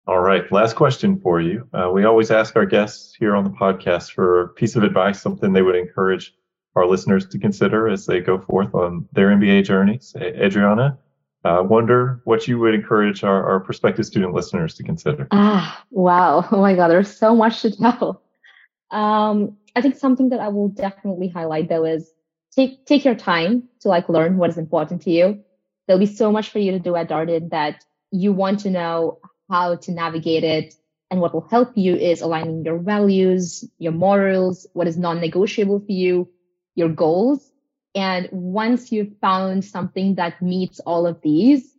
All right. Last question for you. Uh, we always ask our guests here on the podcast for a piece of advice, something they would encourage our listeners to consider as they go forth on their MBA journeys. Edreana, I uh, wonder what you would encourage our, our prospective student listeners to consider. Ah, wow. Oh my God, there's so much to tell. Um, I think something that I will definitely highlight though is take take your time to like learn what is important to you. There'll be so much for you to do at Darden that you want to know how to navigate it. And what will help you is aligning your values, your morals, what is non negotiable for you, your goals. And once you've found something that meets all of these,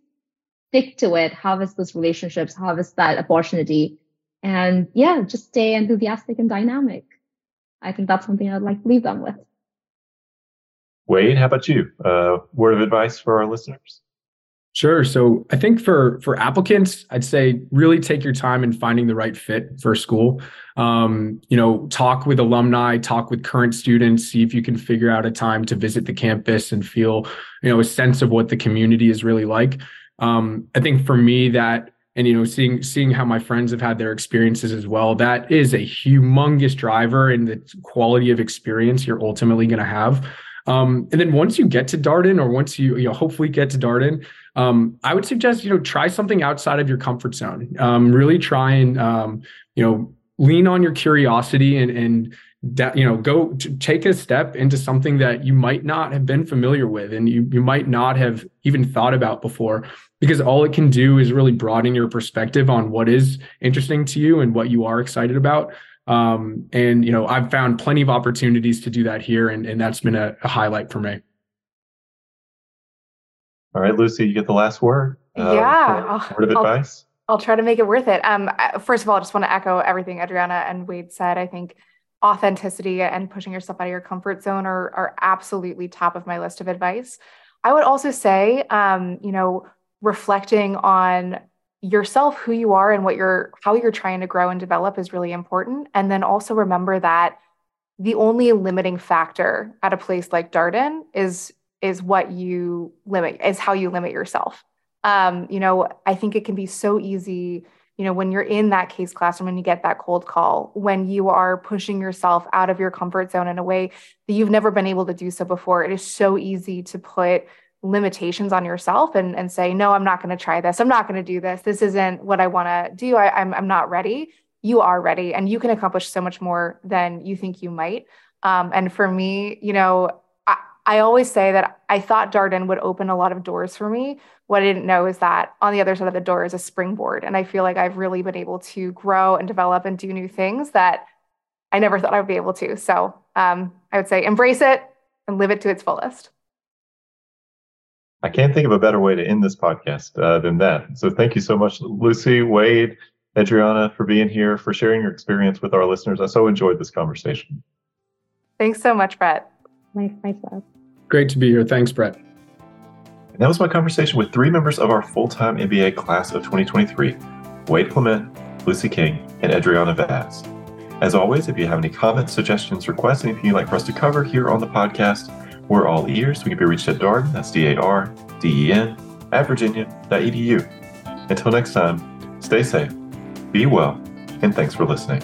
stick to it, harvest those relationships, harvest that opportunity. And yeah, just stay enthusiastic and dynamic. I think that's something I'd like to leave them with. Wade, how about you? Uh, word of advice for our listeners? Sure. So I think for for applicants, I'd say really take your time in finding the right fit for school. Um, you know, talk with alumni, talk with current students, see if you can figure out a time to visit the campus and feel, you know, a sense of what the community is really like. Um, I think for me that and you know seeing seeing how my friends have had their experiences as well that is a humongous driver in the quality of experience you're ultimately going to have um, and then once you get to darden or once you you know hopefully get to darden um, I would suggest you know try something outside of your comfort zone. Um, really try and um, you know lean on your curiosity and and that you know go take a step into something that you might not have been familiar with and you you might not have even thought about before because all it can do is really broaden your perspective on what is interesting to you and what you are excited about um, and you know i've found plenty of opportunities to do that here and, and that's been a, a highlight for me all right, Lucy, you get the last word. Um, yeah. Word of I'll, advice. I'll try to make it worth it. Um, first of all, I just want to echo everything Edreana and Wade said. I think authenticity and pushing yourself out of your comfort zone are, are absolutely top of my list of advice. I would also say, um, you know, reflecting on yourself, who you are, and what you're, how you're trying to grow and develop is really important. And then also remember that the only limiting factor at a place like Darden is is what you limit, is how you limit yourself. Um, you know, I think it can be so easy, you know, when you're in that case classroom and you get that cold call, when you are pushing yourself out of your comfort zone in a way that you've never been able to do so before. It is so easy to put limitations on yourself and, and say, no, I'm not going to try this. I'm not going to do this. This isn't what I want to do. I, I'm, I'm not ready. You are ready and you can accomplish so much more than you think you might. Um, and for me, you know, I always say that I thought Darden would open a lot of doors for me. What I didn't know is that on the other side of the door is a springboard. And I feel like I've really been able to grow and develop and do new things that I never thought I would be able to. So um, I would say embrace it and live it to its fullest. I can't think of a better way to end this podcast uh, than that. So thank you so much, Lucy, Wade, Edreana, for being here, for sharing your experience with our listeners. I so enjoyed this conversation. Thanks so much, Brett my, myself. Great to be here. Thanks, Brett. And that was my conversation with three members of our full time MBA class of 2023 Wade Clement, Lucy King, and Edreana Vaz. As always, if you have any comments, suggestions, requests, anything you'd like for us to cover here on the podcast, We're all ears. We can be reached at Darden, that's D A R D E N, at virginia.edu. Until next time, stay safe, be well, and thanks for listening.